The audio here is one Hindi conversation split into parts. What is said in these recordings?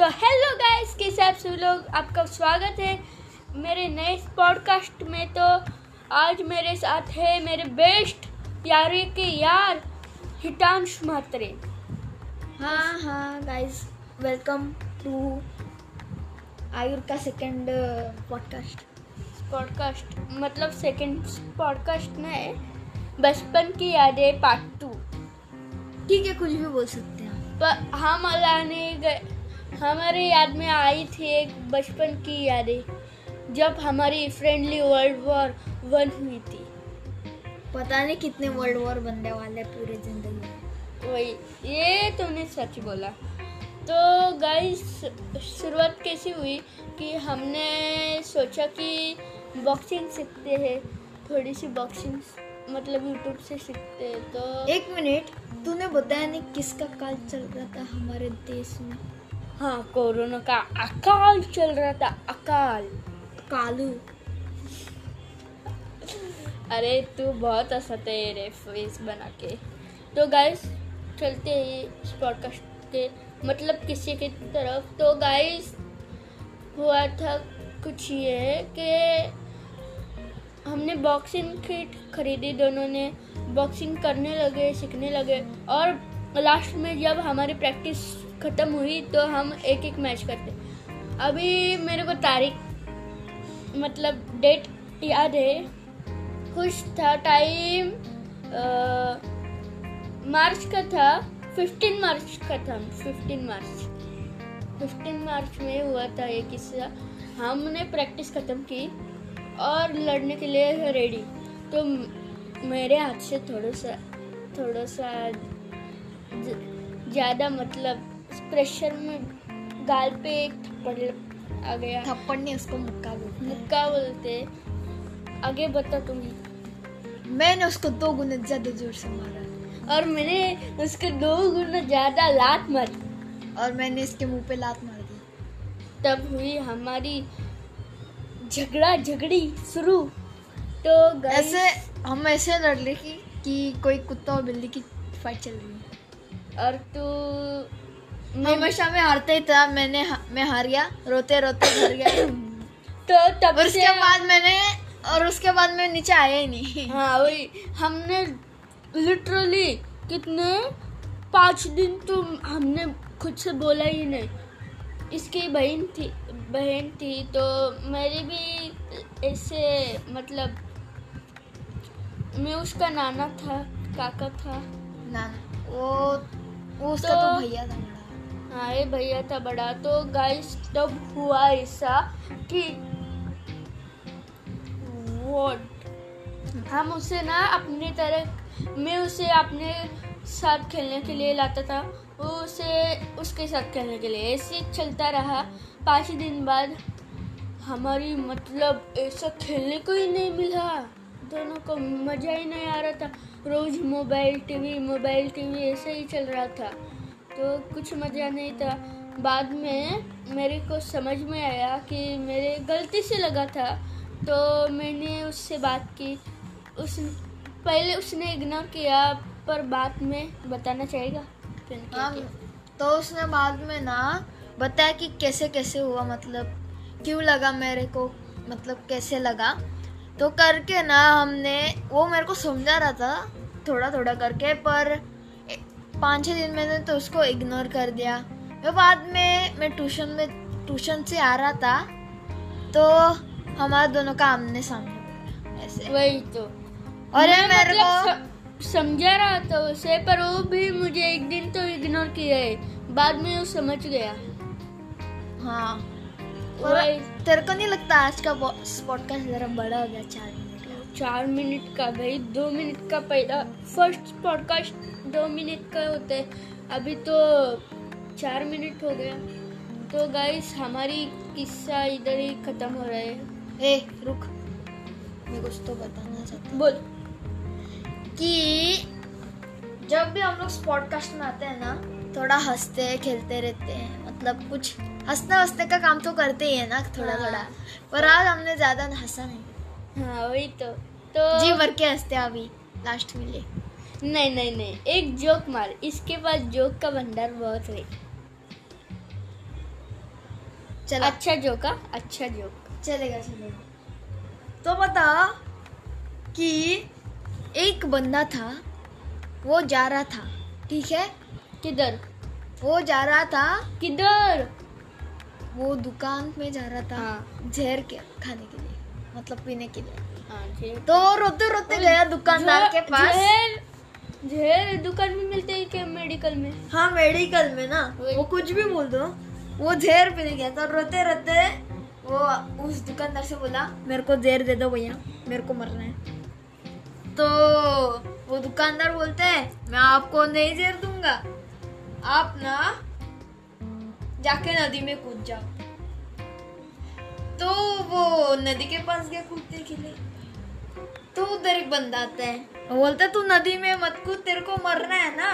तो हेलो गाइस कैसे आप सभी लोग? आपका स्वागत है मेरे नए पॉडकास्ट में। तो आज मेरे साथ है मेरे बेस्ट प्यारे के यार हितांश मात्रे। हाँ हाँ गाइस वेलकम टू आयुर का सेकंड पॉडकास्ट पॉडकास्ट मतलब सेकंड पॉडकास्ट में बचपन की यादें पार्ट टू ठीक है कुछ भी बोल सकते हैं। पर हम लाने गए हमारे याद में आई थी एक बचपन की यादें जब हमारी फ्रेंडली वर्ल्ड वॉर वन हुई थी। पता नहीं कितने वर्ल्ड वॉर बनने वाले पूरे ज़िंदगी में। वही ये तूने सच बोला। तो गाइस शुरुआत कैसी हुई कि हमने सोचा कि बॉक्सिंग सीखते हैं थोड़ी सी बॉक्सिंग मतलब यूट्यूब से सीखते हैं तो एक मिनट तूने बताया नहीं किसका काल चल रहा था हमारे देश में? हाँ कोरोना का अकाल चल रहा था, अकाल। कालू। अरे, तू बहुत हँसते है रे फेस बना के। तो गाइस चलते हैं इस पॉडकास्ट के मतलब किसी की तरफ़। तो गाइस हुआ था कुछ ये कि हमने बॉक्सिंग किट खरीदी, दोनों ने। बॉक्सिंग करने लगे, सीखने लगे। और लास्ट में जब हमारी प्रैक्टिस ख़त्म हुई तो हम एक एक मैच करते। अभी मेरे को तारीख मतलब डेट याद है। कुछ था टाइम मार्च का था 15 मार्च का था 15 मार्च। 15 मार्च में हुआ था ये किस्सा। हमने प्रैक्टिस ख़त्म की और लड़ने के लिए रेडी तो मेरे हाथ से थोड़ा सा थोड़ा सा ज़्यादा मतलब प्रेशर में गाल पे एक थप्पड़ आ गया। थप्पड़ नहीं उसको मुक्का बोलते मुक्का बोलते आगे बता तुम मैंने उसको दो गुना ज़्यादा ज़ोर से मारा। और मैंने उसके दो गुना ज़्यादा लात मारी। और मैंने इसके मुँह पे लात मार दी। तब हुई हमारी झगड़ा झगड़ी शुरू। तो ऐसे हम ऐसे लड़ रहे कि, कि कोई कुत्ता और बिल्ली की फाइट चल रही है। और तू हमेशा मैं हारता ही था मैंने मैं हार गया रोते रोते हार गया। तो तब और उसके बाद मैंने और उसके बाद मैं नीचे आया ही नहीं। हाँ वही। हमने लिटरली कितने पाँच दिन तो हमने खुद से बोला ही नहीं। इसकी बहन थी बहन थी तो मेरी भी ऐसे मतलब मैं उसका नाना था काका था। ना ना वो वो उसका तो- तो भैया था। बड़ा हाँ भैया, था बड़ा। तो गाइस तब हुआ ऐसा कि वॉट हम उसे ना अपने तरह, मैं उसे अपने साथ खेलने के लिए लाता था। वो उसे, उसके साथ खेलने के लिए। ऐसे चलता रहा। पाँच दिन बाद हमारी मतलब ऐसा खेलने को ही नहीं मिला। दोनों को मज़ा ही नहीं आ रहा था। रोज़ मोबाइल टीवी मोबाइल टीवी, ऐसे ही चल रहा था। तो कुछ मज़ा नहीं था। बाद में मेरे को समझ में आया कि मेरे गलती से लगा था। तो मैंने उससे बात की। उस पहले उसने इग्नोर किया पर बाद में बताना चाहेगा? हाँ, तो उसने बाद में ना बताया कि कैसे कैसे हुआ मतलब क्यों लगा मेरे को मतलब कैसे लगा। तो करके ना हमने वो मेरे को समझा रहा था थोड़ा थोड़ा करके पर पाँच छः दिन मैंने तो उसको इग्नोर कर दिया। फिर बाद में मैं ट्यूशन में ट्यूशन से आ रहा था तो हमारा दोनों का आमने सामने ऐसे। वही तो। और मैं मेरे मतलब को समझा रहा था उसे पर वो भी मुझे एक दिन तो इग्नोर किया है। बाद में वो समझ गया। हाँ। तेरे को नहीं लगता आज का पॉडकास्ट जरा बड़ा हो गया चार मिनट का? चार मिनट का भाई दो मिनट का पहला फ़र्स्ट पॉडकास्ट दो मिनट का होता है। अभी तो चार मिनट हो गया। तो गाइस हमारी किस्सा इधर ही खत्म हो रहा है। ए रुक। मैं कुछ तो बताना चाहता बोल। कि जब भी हम लोग पॉडकास्ट में आते हैं ना थोड़ा हँसते खेलते रहते हैं। मतलब कुछ हँसते हँसते का काम तो करते ही है ना थोड़ा हाँ। थोड़ा पर आज हमने ज़्यादा हंसा नहीं। हाँ वही तो। तो जी भर के हँसते हैं अभी लास्ट में ले। नहीं नहीं नहीं एक जोक मार। इसके पास जोक का भंडार बहुत है। चला। अच्छा जोक हाँ, अच्छा जोक चलेगा चलेगा। तो बता कि एक बंदा था वो जा रहा था ठीक है? किधर? वो जा रहा था किधर? वो दुकान में जा रहा था हाँ। जहर के खाने के लिए मतलब पीने के लिए। हाँ तो रोते रोते गया दुकानदार के पास। जहर दुकान में मिलते हैं क्या मेडिकल में? हाँ मेडिकल में ना। वो कुछ भी बोल दो। वो जहर पीने गया तो रोते रोते वो उस दुकानदार से बोला मेरे को जहर दे दो भैया मेरे को मरना है। तो वो दुकानदार बोलते हैं मैं आपको नहीं जहर दूँगा। आप ना जाके नदी में कूद जाओ। तो वो नदी के पास गया कूदने के लिए। तो उधर एक बंदा आता है। बोलता है, तू नदी में मत कूद तेरे को मरना है ना?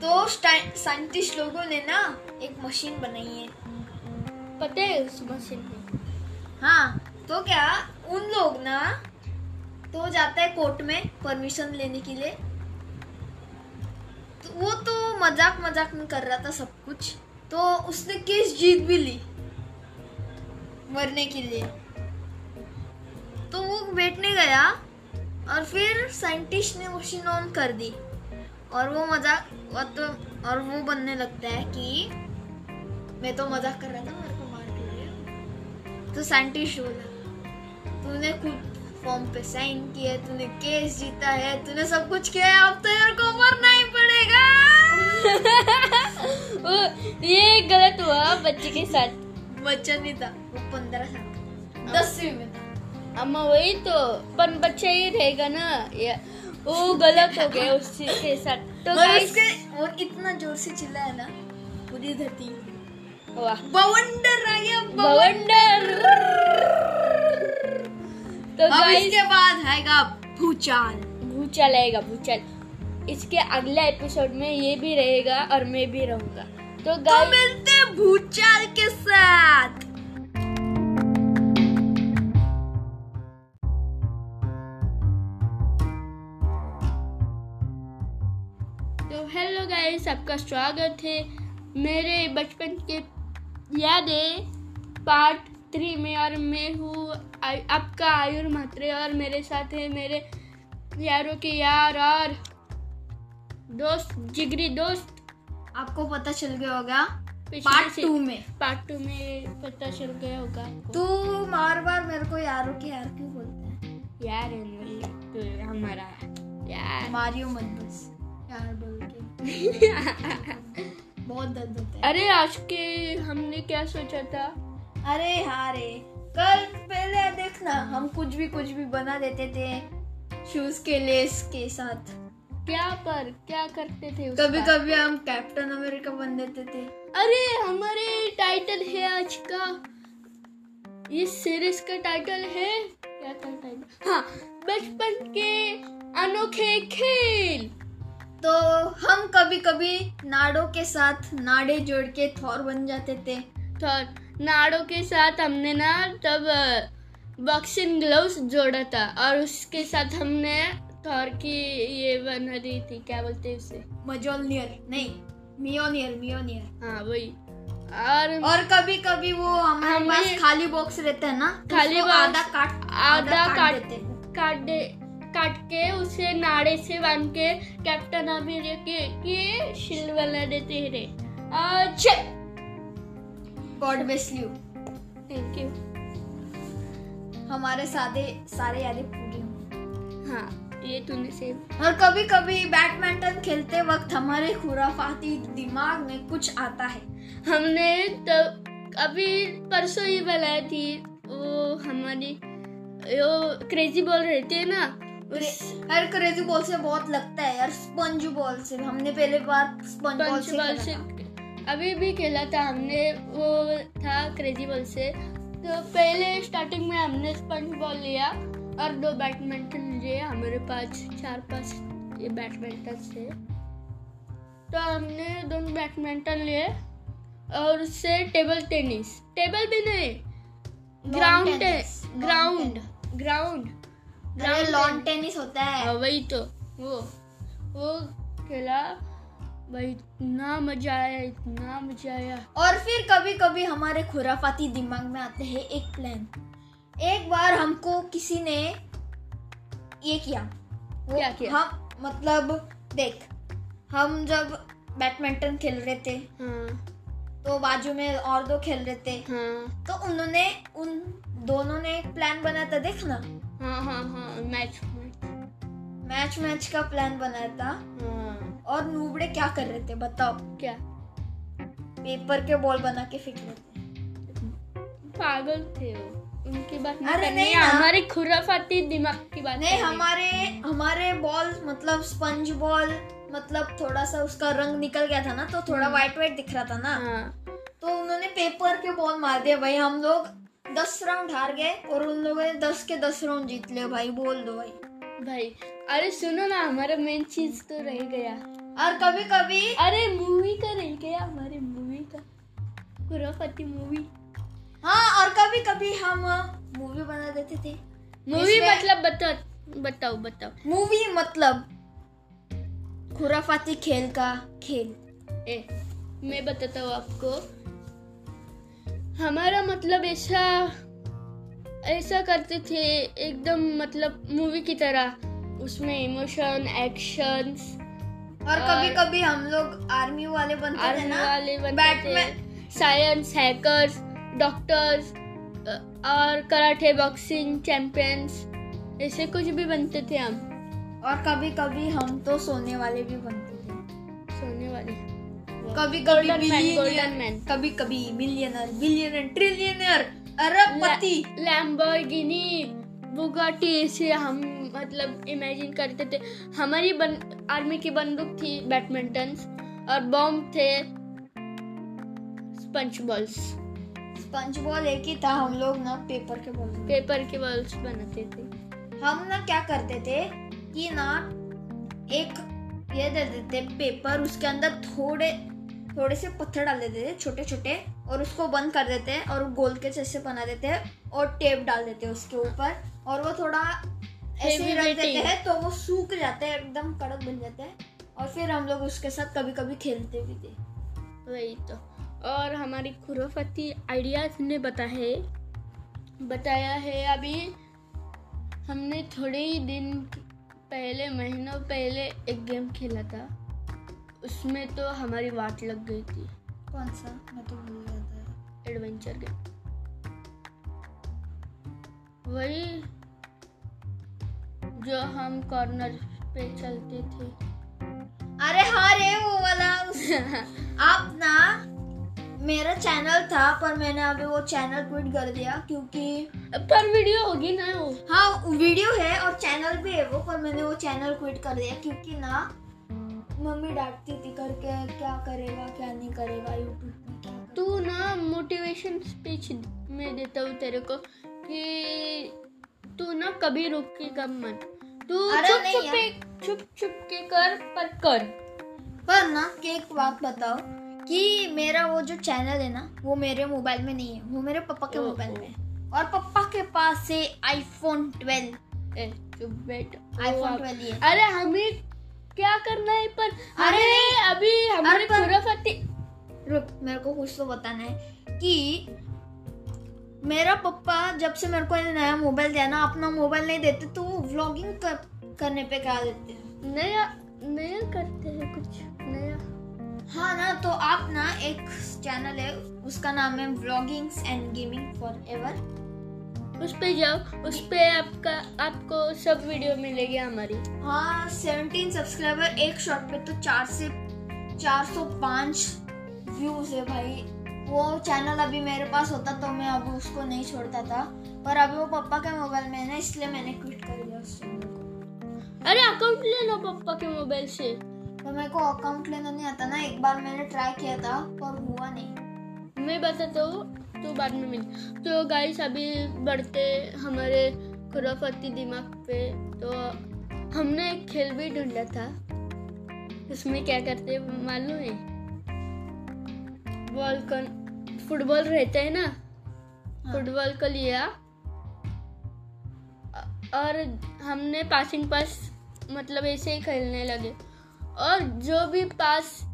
तो साइंटिस्ट लोगों ने ना एक मशीन बनाई है। पता है उस मशीन में हाँ तो क्या उन लोग ना तो जाता है कोर्ट में परमिशन लेने के लिए। तो वो तो मज़ाक मज़ाक में कर रहा था सब कुछ। तो उसने केस जीत भी ली। मरने के लिए। तो वो बैठने गया और फिर साइंटिस्ट ने मशीन ऑन कर दी। और वो मज़ाक तो और वो बनने लगता है कि मैं तो मज़ाक कर रहा था मेरे को मार लिए तो साइंटिस्ट बोला तूने खुद फॉर्म पे साइन किया है तूने केस जीता है तूने सब कुछ किया है अब तो तेरे को मरना ही पड़ेगा। वो ये गलत हुआ बच्चे के साथ। बच्चा नहीं था वो पंद्रह साल दसवीं में था। अम्मा वही तो पर बच्चा ही रहेगा ना ये वो गलत हो गया उसी के साथ। तो उसके वो इतना ज़ोर से चिल्लाया ना पूरी धरती। वाह। बवंडर आ गया बवंडर। तो अब गाइस इसके बाद आएगा भूचाल। भूचाल आएगा भूचाल। इसके अगले एपिसोड में ये भी रहेगा और मैं भी रहूँगा। तो तो मिलते भूचाल के साथ। गाइस आपका स्वागत है। मेरे बचपन के यादें पार्ट थ्री में और मैं हूँ आपका आयुर मात्रे और मेरे साथ है मेरे यारों के यार और दोस्त जिगरी दोस्त। आपको पता चल गया होगा पार्ट टू में। पार्ट टू में पता चल गया होगा। तू बार बार मेरे को यारों के यार क्यों बोलता है? यार है तो हमारा यार। मारियो मत बस। यार बहुत दर्द होता है। अरे आज के हमने क्या सोचा था? अरे हाँ रे कल पहले देखना हम कुछ भी कुछ भी बना देते थे शूज़ के लेस के साथ। क्या पर क्या करते थे कभी कभी हम कैप्टन अमेरिका बन देते थे। अरे हमारे टाइटल है आज का। इस सीरीज़ का टाइटल है? क्या था टाइटल हाँ बचपन के अनोखे खेल। तो हम कभी कभी नाड़ों के साथ नाड़े जोड़ के थौर बन जाते थे। तो नाड़ों के साथ हमने ना तब बॉक्सिंग ग्लव्स जोड़ा था और उसके साथ हमने थौर की ये बना दी थी क्या बोलते हैं उसे? मजोलनियर नहीं मियोनियर मियोनियर। हाँ वही। और और कभी कभी वो हमारे पास खाली बॉक्स रहता है ना तो खाली आधा काट आधा काट देते काट दे काट के उसे नाड़े से बाँध के कैप्टन अमेरिका के शील्ड बना देते थे अच्छा God bless you. Thank you हमारे सादे सारे यादें पूरी हों। हाँ ये तूने से और कभी कभी बैडमिंटन खेलते वक्त हमारे खुराफाती दिमाग में कुछ आता है। हमने तब अभी परसों ही बनाई थी वो हमारी वो क्रेजी बॉल रहती है ना हर क्रेजी बॉल से बहुत लगता है यार स्पंज बॉल से। हमने पहले बार स्पंज बॉल से बॉल से था। अभी भी खेला था हमने वो था क्रेजी बॉल से। तो पहले स्टार्टिंग में हमने स्पंज बॉल लिया और दो बैडमिंटन लिए हमारे पास चार पाँच ये बैडमिंटन से। तो हमने दोनों बैडमिंटन लिए और उससे टेबल टेनिस टेबल भी नहीं ground ground ground ground lawn tennis होता है। हाँ वही तो। वो वो खेला। भाई इतना मज़ा आया इतना मज़ा आया। और फिर कभी कभी हमारे खुराफाती दिमाग में आते हैं एक प्लान एक बार हमको किसी ने ये किया। वो क्या किया? हम मतलब देख हम जब बैडमिंटन खेल रहे थे हाँ। तो बाजू में और दो खेल रहे थे। हाँ। तो उन्होंने उन दोनों ने एक प्लान बनाया था देख ना हाँ हाँ हाँ मैच मैच मैच मैच का प्लान बनाया था। हाँ. और नूबड़े क्या कर रहे थे बताओ? क्या? पेपर के बॉल बना के फेंक रहे थे। पागल थे वो। उनकी बात अरे नहीं है, हमारी खुराफाती दिमाग की बात नहीं हमारे हमारे बॉल मतलब स्पंज बॉल मतलब थोड़ा सा उसका रंग निकल गया था ना तो थोड़ा व्हाइट व्हाइट दिख रहा था ना। हाँ। तो उन्होंने पेपर के बॉल मार दिया भाई हम लोग दस राउंड हार गए और उन लोगों ने दस के दस राउंड जीत लिए भाई बोल दो भाई। भाई अरे सुनो ना हमारा मेन चीज़ तो रह गया। और कभी कभी अरे मूवी का रह गया हमारे मूवी का। खुराफाती मूवी हाँ और कभी कभी हम मूवी बना देते थे। मूवी मतलब बताओ बताओ बताओ। मूवी मतलब खुराफाती खेल का खेल। ए मैं बताता हूँ आपको। हमारा मतलब ऐसा ऐसा करते थे एकदम मतलब मूवी की तरह। उसमें इमोशन एक्शंस और कभी और- कभी हम लोग आर्मी वाले बनते आर्मी थे ना वाले बनते थे। साइंस हैकर्स डॉक्टर्स और कराटे बॉक्सिंग चैंपियंस ऐसे कुछ भी बनते थे हम। और कभी कभी हम तो सोने वाले भी बनते कभी कभी man. कभी कभी मिलियनर बिलियनर ट्रिलियनर अरबपति। लैम्बोर्गिनी बुगाटी ऐसे हम मतलब इमेजिन करते थे। हमारी बन आर्मी की बंदूक थी बैडमिंटन और बॉम्ब थे स्पंच बॉल्स स्पंज बॉल एक ही था हम लोग ना पेपर के बॉल पेपर के बॉल्स बनाते थे। हम ना क्या करते थे कि ना एक ये दे देते पेपर उसके अंदर थोड़े थोड़े से पत्थर डाल देते थे छोटे छोटे और उसको बंद कर देते हैं और गोल के जैसे बना देते हैं और टेप डाल देते हैं उसके ऊपर और वो थोड़ा ऐसे ही रख देते हैं तो वो सूख जाते हैं एकदम कड़क बन जाते हैं और फिर हम लोग उसके साथ कभी कभी खेलते भी थे। वही तो। और हमारी खुराफती आइडियाज़ ने बता है बताया है अभी हमने थोड़े ही दिन पहले महीनों पहले एक गेम खेला था। उसमें तो हमारी वाट लग गई थी। कौन सा? मैं तो भूल गया था। Adventure game. वही जो हम कॉर्नर पे चलते थे। अरे हाँ रे वो वाला आप ना मेरा चैनल था पर मैंने अभी वो चैनल क्विट कर दिया क्योंकि पर वीडियो होगी ना वो। हाँ वीडियो है और चैनल भी है वो पर मैंने वो चैनल क्विट कर दिया क्योंकि ना मम्मी डांटती थी करके क्या करेगा क्या नहीं करेगा यूट्यूब में क्या तू ना मोटिवेशन स्पीच में देता हूँ तेरे को कि तू ना कभी रुक के कम मत। तू चुप चुप के चुप चुप के कर पर कर। पर ना एक बात बताओ कि मेरा वो जो चैनल है ना वो मेरे मोबाइल में नहीं है वो मेरे पापा के मोबाइल में है। और पापा के पास है आईफोन ट्वेल्व चुप बैठ। आईफोन ट्वेल्व अरे हमें क्या करना है पर? अरे अभी हमारे पर- खुराफाती रुक मेरे को कुछ तो बताना है कि मेरा पापा जब से मेरे को नया मोबाइल दिया ना अपना मोबाइल नहीं देते तो वो व्लॉगिंग कर, करने पे क्या देते हैं? नया नया करते हैं कुछ नया। हाँ ना तो आप ना एक चैनल है उसका नाम है vloggings and gaming for ever उस पे जाओ उस पे आपका आपको सब वीडियो मिलेगी हमारी। हाँ सेवनटीन सब्सक्राइबर एक शॉट पे तो चार से चार सौ पाँच व्यूज़ है भाई। वो चैनल अभी मेरे पास होता तो मैं अभी उसको नहीं छोड़ता था। पर अभी वो पापा के मोबाइल में है ना इसलिए मैंने क्विट कर दिया उस चैनल को। अरे अकाउंट ले लो पापा के मोबाइल से। तो मेरे को अकाउंट लेना नहीं आता ना एक बार मैंने ट्राई किया था पर हुआ नहीं। मैं बताता हूँ तो बाद में मिल। तो गाइस अभी बढ़ते हमारे खुराफाती दिमाग पे। तो हमने एक खेल भी ढूंढा था। उसमें क्या करते हैं मालूम है? बॉल का फुटबॉल रहता है ना? फुटबॉल को लिया। और हमने पासिंग पास मतलब ऐसे ही खेलने लगे। और जो भी पास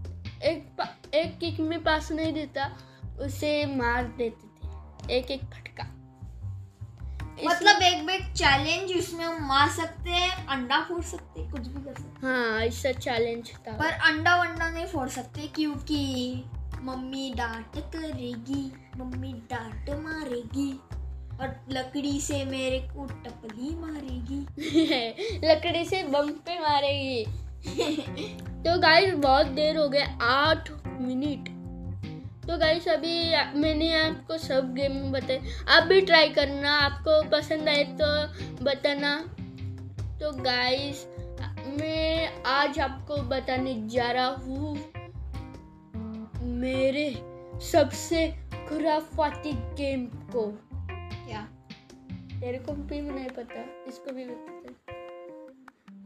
एक पा- एक किक में पास नहीं देता उसे मार देते थे। एक एक फटका। मतलब एक बिग चैलेंज जिसमें हम मार सकते हैं अंडा फोड़ सकते हैं कुछ भी कर सकते हाँ। ऐसा चैलेंज था। पर अंडा वंडा नहीं फोड़ सकते क्योंकि मम्मी डांट करेगी मम्मी डांट मारेगी और लकड़ी से मेरे को टपली मारेगी। लकड़ी से बम पे मारेगी। तो गाइस बहुत देर हो गए आठ मिनट। तो गाइस अभी मैंने आपको सब गेम बताए। आप भी ट्राई करना आपको पसंद आए तो बताना। तो गाइस मैं आज आपको बताने जा रहा हूँ मेरे सबसे खुराफाती गेम को। क्या? तेरे को भी नहीं पता इसको भी नहीं पता।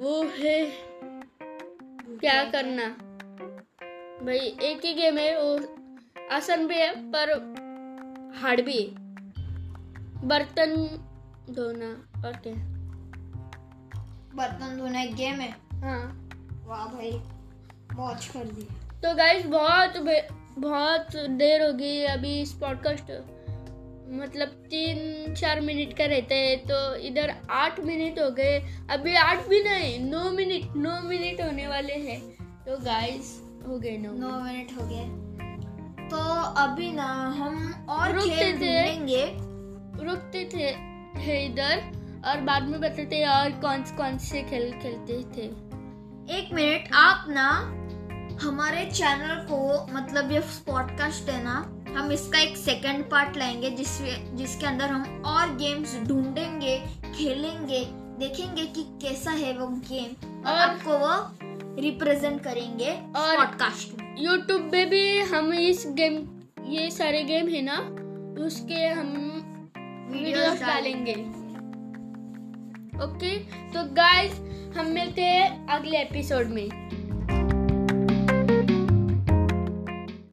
वो है क्या करना। भाई एक ही गेम है वो आसान भी है पर हार्ड भी है। बर्तन धोना और क्या? बर्तन धोना एक गेम है। हाँ। वाह भाई मौज कर दी तो गाइस बहुत बहुत देर हो गई अभी इस पॉडकास्ट मतलब तीन चार मिनट का रहता है तो इधर आठ मिनट हो गए। अभी आठ भी नहीं नौ मिनट नौ मिनट होने वाले हैं। तो गाइस हो गए नौ नौ मिनट हो गए। तो अभी ना हम और रुकते खेल थे। रुकते थे है इधर और बाद में बताते और कौन कौन से खेल खेलते थे। एक मिनट आप ना हमारे चैनल को मतलब ये पॉडकास्ट है ना हम इसका एक सेकंड पार्ट लाएँगे जिस जिसके अंदर हम और गेम्स ढूंढेंगे खेलेंगे देखेंगे कि कैसा है वो गेम और और- आपको वो रिप्रेजेंट करेंगे और- पॉडकास्ट में। यूट्यूब पे भी हम इस गेम ये सारे गेम है ना उसके हम वीडियो डालेंगे। ओके तो गाइस हम मिलते हैं अगले एपिसोड में।